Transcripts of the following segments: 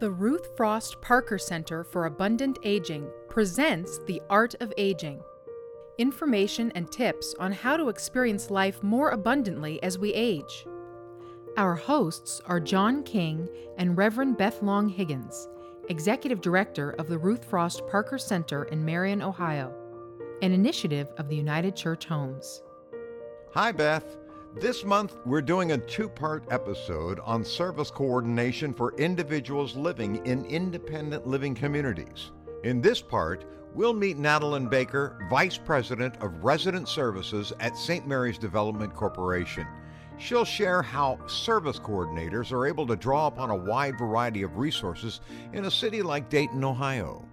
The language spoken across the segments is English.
The Ruth Frost Parker Center for Abundant Aging presents The Art of Aging. Information and tips on how to experience life more abundantly as we age. Our hosts are John King and Reverend Beth Long Higgins, Executive Director of the Ruth Frost Parker Center in Marion, Ohio, an initiative of the United Church Homes. Hi, Beth. This month, we're doing a two part episode on service coordination for individuals living in independent living communities. In this part, we'll meet Natalynne Baker, Vice President of Resident Services at St. Mary's Development Corporation. She'll share how service coordinators are able to draw upon a wide variety of resources in a city like Dayton, Ohio.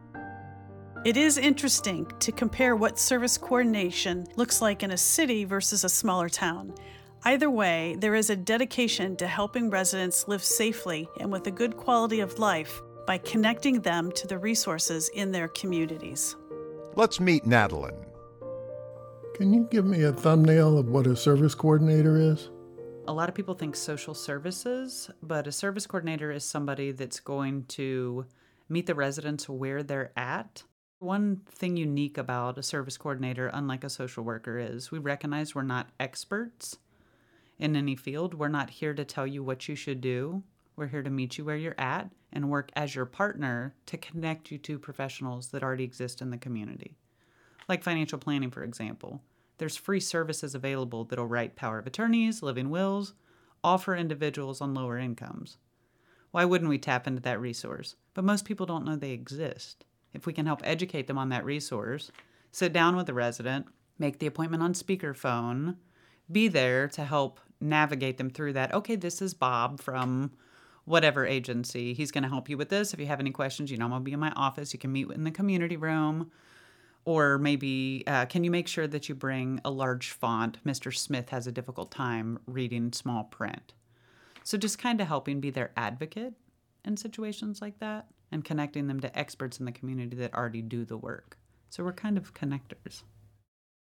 It is interesting to compare what service coordination looks like in a city versus a smaller town. Either way, there is a dedication to helping residents live safely and with a good quality of life by connecting them to the resources in their communities. Let's meet Natalynne. Can you give me a thumbnail of what a service coordinator is? A lot of people think social services, but a service coordinator is somebody that's going to meet the residents where they're at. One thing unique about a service coordinator, unlike a social worker, is we recognize we're not experts in any field. We're not here to tell you what you should do. We're here to meet you where you're at and work as your partner to connect you to professionals that already exist in the community. Like financial planning, for example. There's free services available that'll write power of attorneys, living wills, offer individuals on lower incomes. Why wouldn't we tap into that resource? But most people don't know they exist. If we can help educate them on that resource, sit down with the resident, make the appointment on speakerphone, be there to help navigate them through that. Okay, this is Bob from whatever agency. He's going to help you with this. If you have any questions, you know, I'm going to be in my office. You can meet in the community room. Or maybe, uh, can you make sure that you bring a large font? Mr. Smith has a difficult time reading small print. So, just kind of helping be their advocate in situations like that and connecting them to experts in the community that already do the work. So, we're kind of connectors.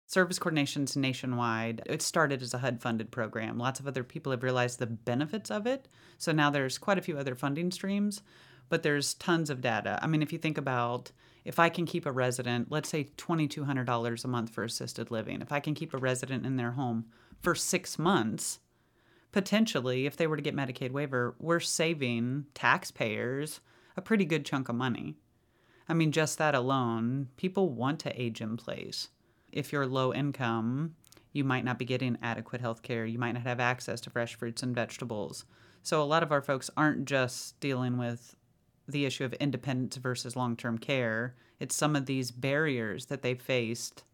Service coordination's nationwide. It started as a HUD funded program. Lots of other people have realized the benefits of it. So now there's quite a few other funding streams, but there's tons of data. I mean, if you think about if I can keep a resident, let's say $2,200 a month for assisted living, if I can keep a resident in their home for six months, potentially, if they were to get Medicaid waiver, we're saving taxpayers a pretty good chunk of money. I mean, just that alone, people want to age in place if you're low income, you might not be getting adequate health care. You might not have access to fresh fruits and vegetables. So, a lot of our folks aren't just dealing with the issue of independence versus long term care. It's some of these barriers that they've faced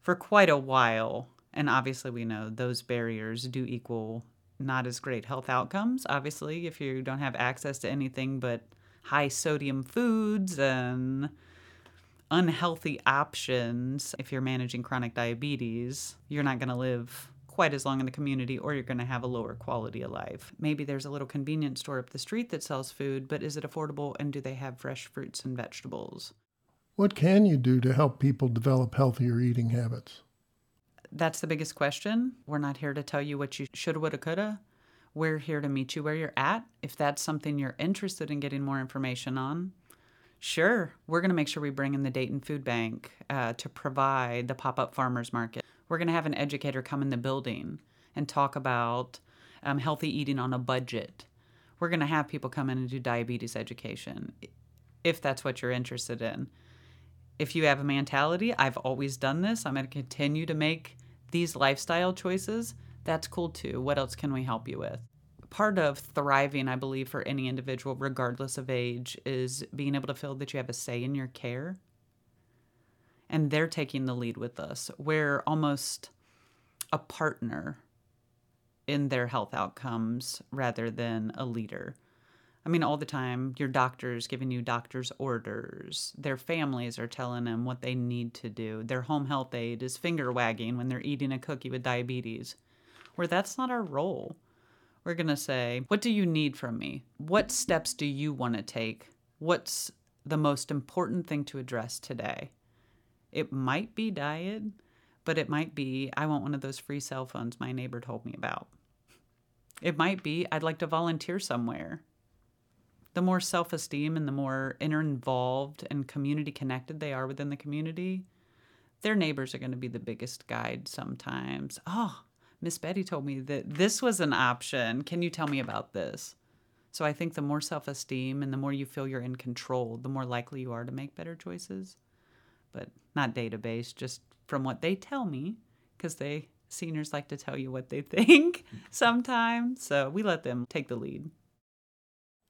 for quite a while. And obviously, we know those barriers do equal not as great health outcomes. Obviously, if you don't have access to anything but high sodium foods and unhealthy options if you're managing chronic diabetes, you're not going to live quite as long in the community or you're going to have a lower quality of life. Maybe there's a little convenience store up the street that sells food, but is it affordable and do they have fresh fruits and vegetables? What can you do to help people develop healthier eating habits? That's the biggest question. We're not here to tell you what you shoulda, woulda, coulda. We're here to meet you where you're at. If that's something you're interested in getting more information on, Sure. We're going to make sure we bring in the Dayton Food Bank uh, to provide the pop up farmers market. We're going to have an educator come in the building and talk about um, healthy eating on a budget. We're going to have people come in and do diabetes education if that's what you're interested in. If you have a mentality, I've always done this, I'm going to continue to make these lifestyle choices, that's cool too. What else can we help you with? Part of thriving, I believe, for any individual, regardless of age, is being able to feel that you have a say in your care. And they're taking the lead with us. We're almost a partner in their health outcomes rather than a leader. I mean, all the time, your doctor's giving you doctor's orders. Their families are telling them what they need to do. Their home health aide is finger wagging when they're eating a cookie with diabetes, where that's not our role. We're going to say, What do you need from me? What steps do you want to take? What's the most important thing to address today? It might be diet, but it might be, I want one of those free cell phones my neighbor told me about. It might be, I'd like to volunteer somewhere. the more self esteem and the more inner involved and community connected they are within the community, their neighbors are going to be the biggest guide sometimes. Oh, Miss Betty told me that this was an option. Can you tell me about this? So I think the more self esteem and the more you feel you're in control, the more likely you are to make better choices. But not database, just from what they tell me, because they seniors like to tell you what they think sometimes. So we let them take the lead.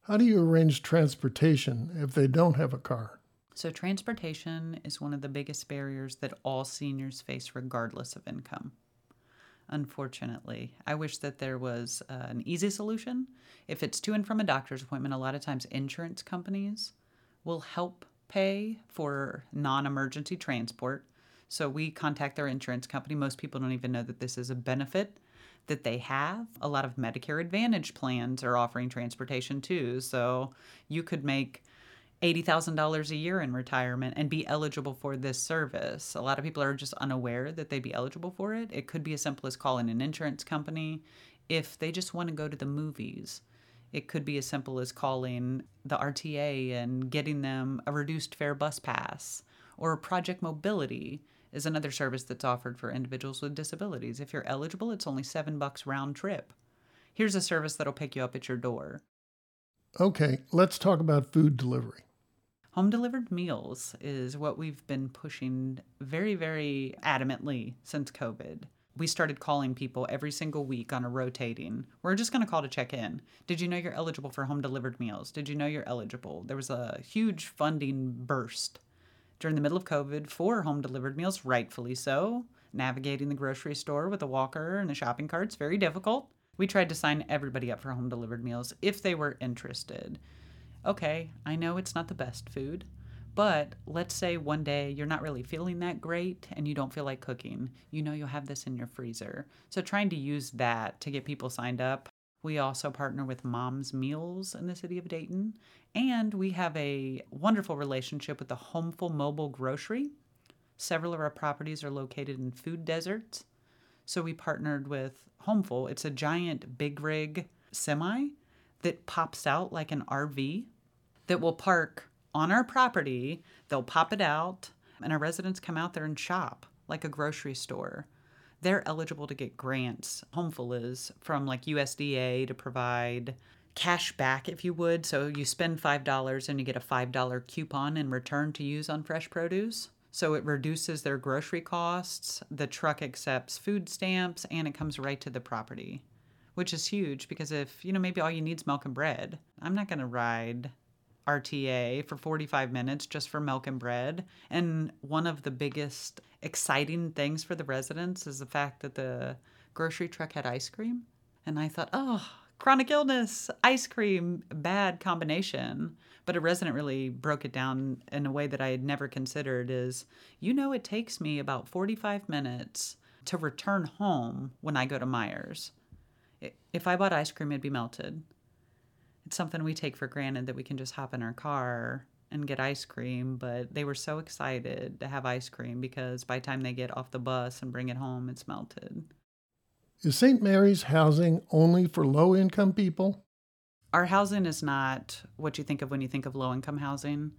How do you arrange transportation if they don't have a car? So, transportation is one of the biggest barriers that all seniors face, regardless of income. Unfortunately, I wish that there was uh, an easy solution. If it's to and from a doctor's appointment, a lot of times insurance companies will help pay for non emergency transport. So, we contact their insurance company. Most people don't even know that this is a benefit that they have. A lot of Medicare Advantage plans are offering transportation too. So you could make $80,000 a year in retirement and be eligible for this service. A lot of people are just unaware that they'd be eligible for it. It could be as simple as calling an insurance company if they just want to go to the movies. It could be as simple as calling the RTA and getting them a reduced fare bus pass or Project Mobility is another service that's offered for individuals with disabilities. If you're eligible, it's only 7 bucks round trip. Here's a service that'll pick you up at your door. Okay, let's talk about food delivery. Home delivered meals is what we've been pushing very, very adamantly since COVID. We started calling people every single week on a rotating. We're just going to call to check in. Did you know you're eligible for home delivered meals? Did you know you're eligible? There was a huge funding burst during the middle of COVID for home delivered meals, rightfully so. Navigating the grocery store with a walker and a shopping cart's very difficult. We tried to sign everybody up for home delivered meals if they were interested. Okay, I know it's not the best food, but let's say one day you're not really feeling that great and you don't feel like cooking. You know you'll have this in your freezer. So trying to use that to get people signed up. We also partner with Mom's Meals in the city of Dayton, and we have a wonderful relationship with the Homeful Mobile Grocery. Several of our properties are located in food deserts. So we partnered with Homeful. It's a giant big rig semi that pops out like an RV that will park on our property. They'll pop it out, and our residents come out there and shop like a grocery store they're eligible to get grants. Homeful is from like USDA to provide cash back, if you would. So you spend $5 and you get a $5 coupon in return to use on fresh produce. So it reduces their grocery costs. The truck accepts food stamps and it comes right to the property, which is huge because if, you know, maybe all you need is milk and bread, I'm not going to ride RTA for 45 minutes just for milk and bread. And one of the biggest exciting things for the residents is the fact that the grocery truck had ice cream. And I thought, oh, chronic illness, ice cream, bad combination. But a resident really broke it down in a way that I had never considered is, you know, it takes me about 45 minutes to return home when I go to Meijer's. If I bought ice cream, it'd be melted it's something we take for granted that we can just hop in our car and get ice cream, but they were so excited to have ice cream because by the time they get off the bus and bring it home, it's melted. Is St. Mary's housing only for low income people? Our housing is not what you think of when you think of low income housing.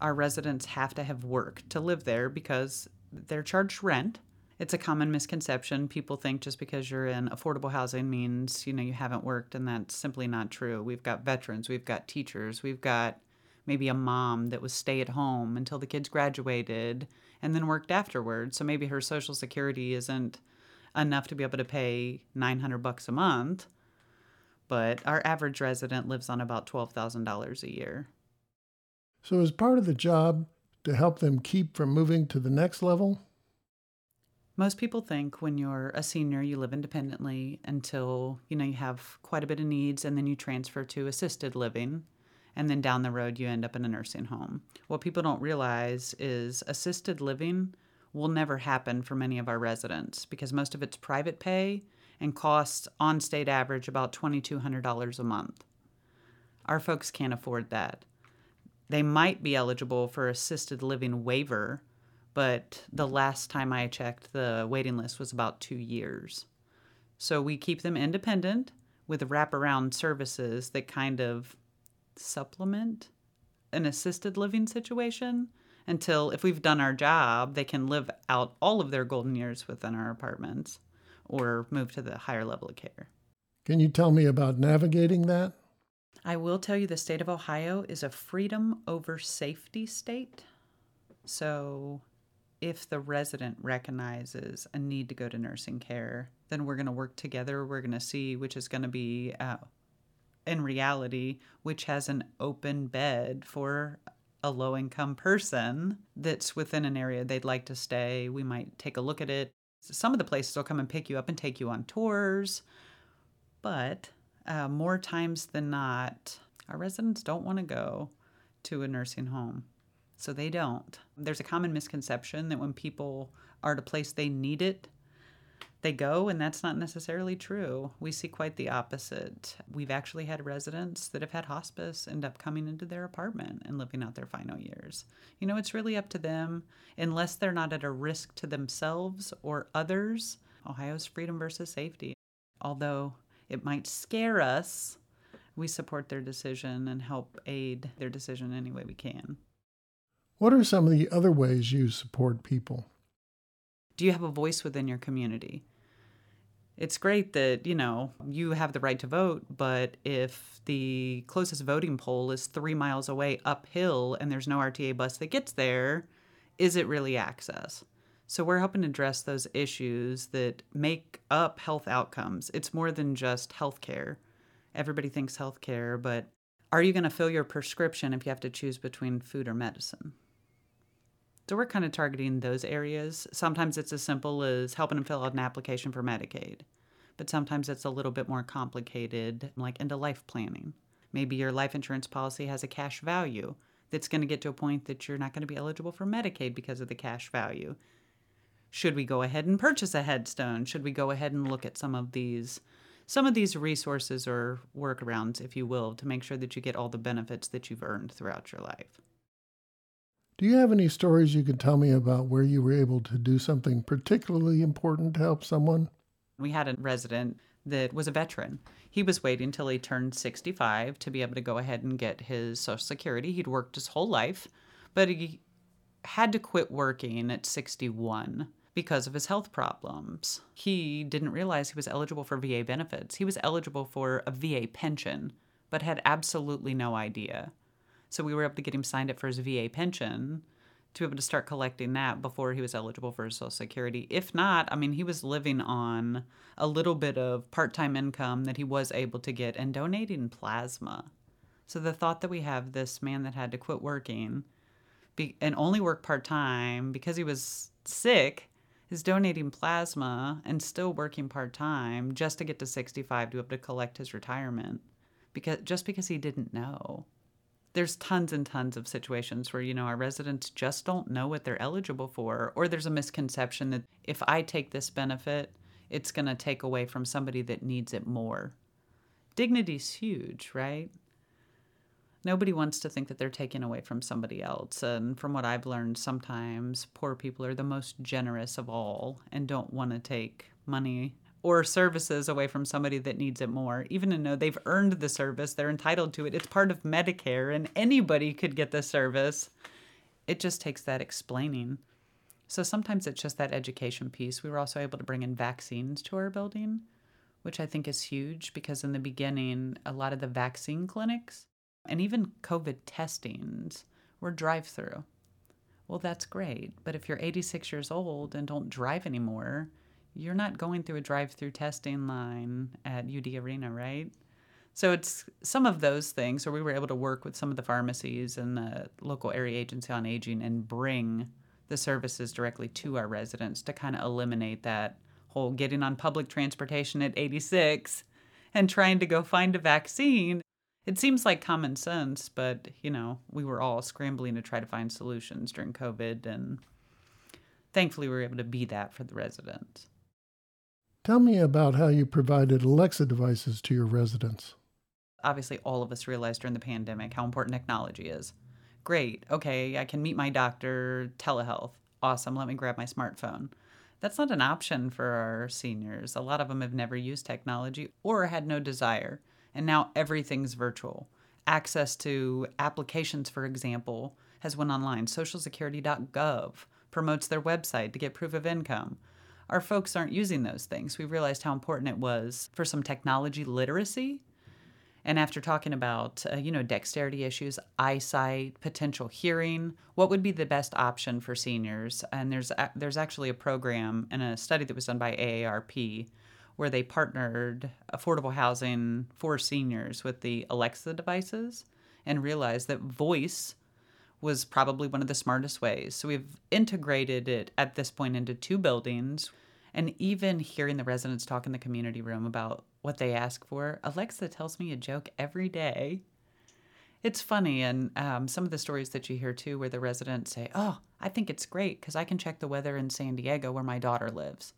Our residents have to have work to live there because they're charged rent it's a common misconception. People think just because you're in affordable housing means, you know, you haven't worked, and that's simply not true. We've got veterans, we've got teachers, we've got maybe a mom that was stay at home until the kids graduated and then worked afterwards. So maybe her social security isn't enough to be able to pay 900 bucks a month, but our average resident lives on about $12,000 a year. So is part of the job to help them keep from moving to the next level? Most people think when you're a senior, you live independently until, you know, you have quite a bit of needs and then you transfer to assisted living. And then down the road, you end up in a nursing home. What people don't realize is assisted living will never happen for many of our residents because most of it's private pay and costs on state average about $2,200 a month. Our folks can't afford that. They might be eligible for assisted living waiver but the last time I checked, the waiting list was about two years. So we keep them independent with wraparound services that kind of supplement an assisted living situation until if we've done our job, they can live out all of their golden years within our apartments or move to the higher level of care. Can you tell me about navigating that? I will tell you the state of Ohio is a freedom over safety state. So if the resident recognizes a need to go to nursing care, then we're going to work together. We're going to see which is going to be, uh, in reality, which has an open bed for a low income person that's within an area they'd like to stay. We might take a look at it. Some of the places will come and pick you up and take you on tours, but uh, more times than not, our residents don't want to go to a nursing home. So they don't. There's a common misconception that when people are at a place they need it, they go, and that's not necessarily true. We see quite the opposite. We've actually had residents that have had hospice end up coming into their apartment and living out their final years. You know, it's really up to them, unless they're not at a risk to themselves or others. Ohio's freedom versus safety. Although it might scare us, we support their decision and help aid their decision any way we can. What are some of the other ways you support people? Do you have a voice within your community? It's great that, you know, you have the right to vote, but if the closest voting poll is three miles away uphill and there's no RTA bus that gets there, is it really access? So we're helping address those issues that make up health outcomes. It's more than just healthcare. Everybody thinks healthcare, but are you going to fill your prescription if you have to choose between food or medicine? So we're kind of targeting those areas. Sometimes it's as simple as helping them fill out an application for Medicaid, but sometimes it's a little bit more complicated, like into life planning. Maybe your life insurance policy has a cash value that's going to get to a point that you're not going to be eligible for Medicaid because of the cash value. Should we go ahead and purchase a headstone? Should we go ahead and look at some of these some of these resources or workarounds, if you will, to make sure that you get all the benefits that you've earned throughout your life? Do you have any stories you could tell me about where you were able to do something particularly important to help someone? We had a resident that was a veteran. He was waiting till he turned 65 to be able to go ahead and get his Social Security. He'd worked his whole life, but he had to quit working at 61 because of his health problems. He didn't realize he was eligible for VA benefits. He was eligible for a VA pension, but had absolutely no idea. So we were able to get him signed up for his VA pension to be able to start collecting that before he was eligible for Social Security. If not, I mean, he was living on a little bit of part time income that he was able to get and donating plasma. So the thought that we have this man that had to quit working be, and only work part time because he was sick is donating plasma and still working part time just to get to 65 to be able to collect his retirement because just because he didn't know there's tons and tons of situations where you know our residents just don't know what they're eligible for or there's a misconception that if i take this benefit it's going to take away from somebody that needs it more. Dignity's huge right? Nobody wants to think that they're taking away from somebody else and from what i've learned sometimes poor people are the most generous of all and don't want to take money or services away from somebody that needs it more, even though they've earned the service, they're entitled to it. It's part of Medicare, and anybody could get the service. It just takes that explaining. So sometimes it's just that education piece. We were also able to bring in vaccines to our building, which I think is huge because in the beginning, a lot of the vaccine clinics and even COVID testings were drive through. Well, that's great. But if you're 86 years old and don't drive anymore, you're not going through a drive-through testing line at UD Arena, right? So it's some of those things where we were able to work with some of the pharmacies and the local area agency on aging and bring the services directly to our residents to kind of eliminate that whole getting on public transportation at 86 and trying to go find a vaccine. It seems like common sense, but you know, we were all scrambling to try to find solutions during COVID and thankfully we were able to be that for the residents. Tell me about how you provided Alexa devices to your residents. Obviously, all of us realized during the pandemic how important technology is. Great, okay, I can meet my doctor, telehealth. Awesome, let me grab my smartphone. That's not an option for our seniors. A lot of them have never used technology or had no desire. And now everything's virtual. access to applications, for example, has went online. Socialsecurity.gov promotes their website to get proof of income. Our folks aren't using those things. We realized how important it was for some technology literacy. And after talking about, uh, you know, dexterity issues, eyesight, potential hearing, what would be the best option for seniors? And there's a, there's actually a program and a study that was done by AARP where they partnered affordable housing for seniors with the Alexa devices and realized that voice was probably one of the smartest ways. So we've integrated it at this point into two buildings. And even hearing the residents talk in the community room about what they ask for, Alexa tells me a joke every day. It's funny, and um, some of the stories that you hear too, where the residents say, Oh, I think it's great because I can check the weather in San Diego where my daughter lives,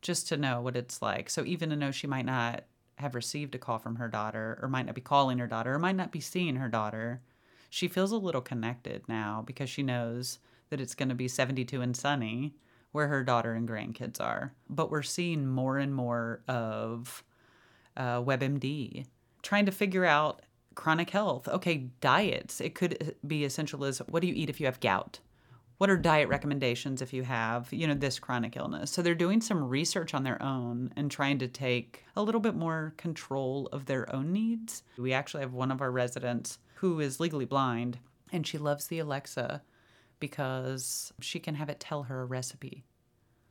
just to know what it's like. So even to know she might not have received a call from her daughter, or might not be calling her daughter, or might not be seeing her daughter, she feels a little connected now because she knows that it's going to be 72 and sunny where her daughter and grandkids are. But we're seeing more and more of uh, WebMD trying to figure out chronic health. Okay, diets. It could be essential as what do you eat if you have gout? What are diet recommendations if you have, you know, this chronic illness? So they're doing some research on their own and trying to take a little bit more control of their own needs. We actually have one of our residents who is legally blind, and she loves the Alexa because she can have it tell her a recipe.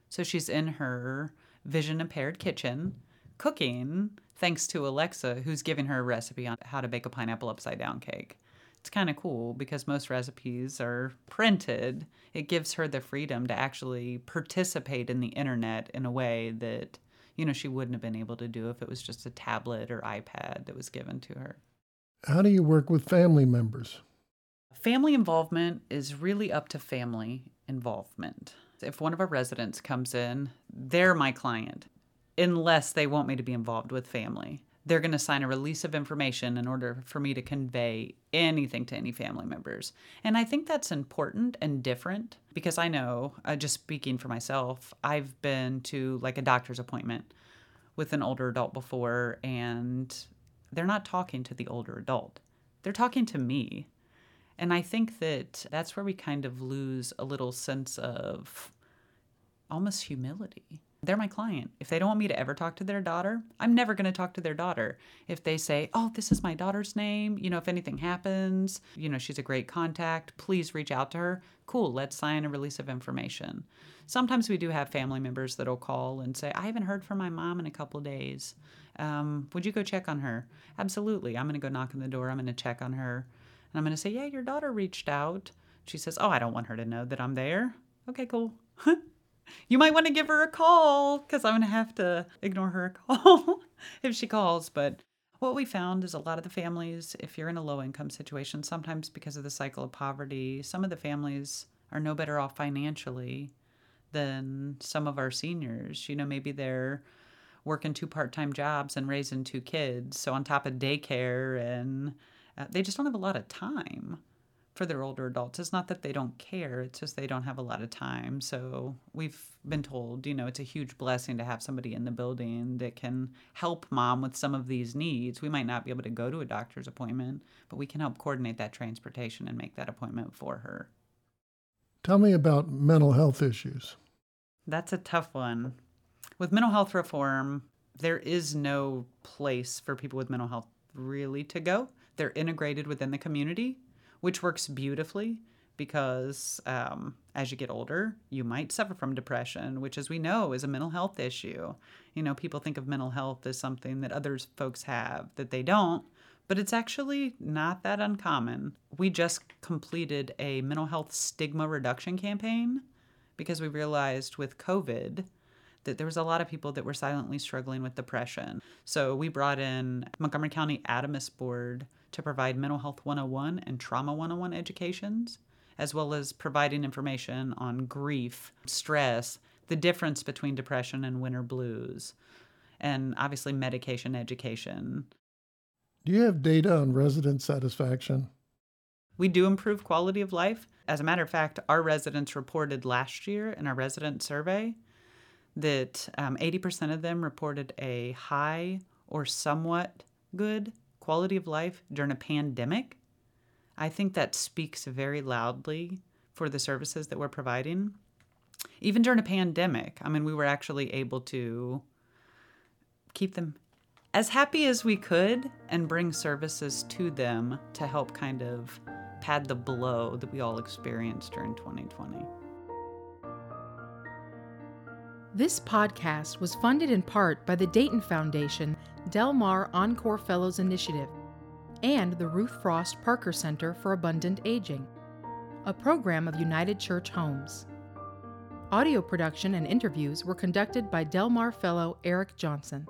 So she's in her vision impaired kitchen cooking thanks to Alexa, who's giving her a recipe on how to bake a pineapple upside down cake. It's kind of cool because most recipes are printed. It gives her the freedom to actually participate in the internet in a way that, you know, she wouldn't have been able to do if it was just a tablet or iPad that was given to her. How do you work with family members? Family involvement is really up to family involvement. If one of our residents comes in, they're my client, unless they want me to be involved with family. They're going to sign a release of information in order for me to convey anything to any family members. And I think that's important and different because I know, uh, just speaking for myself, I've been to like a doctor's appointment with an older adult before, and they're not talking to the older adult, they're talking to me. And I think that that's where we kind of lose a little sense of almost humility. They're my client. If they don't want me to ever talk to their daughter, I'm never going to talk to their daughter. If they say, Oh, this is my daughter's name, you know, if anything happens, you know, she's a great contact, please reach out to her. Cool, let's sign a release of information. Sometimes we do have family members that'll call and say, I haven't heard from my mom in a couple days. Um, would you go check on her? Absolutely. I'm going to go knock on the door. I'm going to check on her. And I'm going to say, Yeah, your daughter reached out. She says, Oh, I don't want her to know that I'm there. Okay, cool. you might want to give her a call because I'm going to have to ignore her call if she calls. But what we found is a lot of the families, if you're in a low income situation, sometimes because of the cycle of poverty, some of the families are no better off financially than some of our seniors. You know, maybe they're working two part-time jobs and raising two kids so on top of daycare and uh, they just don't have a lot of time for their older adults it's not that they don't care it's just they don't have a lot of time. So we've been told you know it's a huge blessing to have somebody in the building that can help mom with some of these needs. We might not be able to go to a doctor's appointment but we can help coordinate that transportation and make that appointment for her. Tell me about mental health issues. That's a tough one. With mental health reform, there is no place for people with mental health really to go. They're integrated within the community, which works beautifully because um, as you get older, you might suffer from depression, which, as we know, is a mental health issue. You know, people think of mental health as something that other folks have that they don't, but it's actually not that uncommon. We just completed a mental health stigma reduction campaign because we realized with COVID that there was a lot of people that were silently struggling with depression. So we brought in Montgomery County ADAMHS Board to provide mental health 101 and trauma 101 educations, as well as providing information on grief, stress, the difference between depression and winter blues, and obviously medication education. Do you have data on resident satisfaction? We do improve quality of life. As a matter of fact, our residents reported last year in our resident survey that um, 80% of them reported a high or somewhat good quality of life during a pandemic, I think that speaks very loudly for the services that we're providing. Even during a pandemic, I mean, we were actually able to keep them as happy as we could and bring services to them to help kind of pad the blow that we all experienced during 2020. This podcast was funded in part by the Dayton Foundation Del Mar Encore Fellows Initiative and the Ruth Frost Parker Center for Abundant Aging, a program of United Church Homes. Audio production and interviews were conducted by Del Mar Fellow Eric Johnson.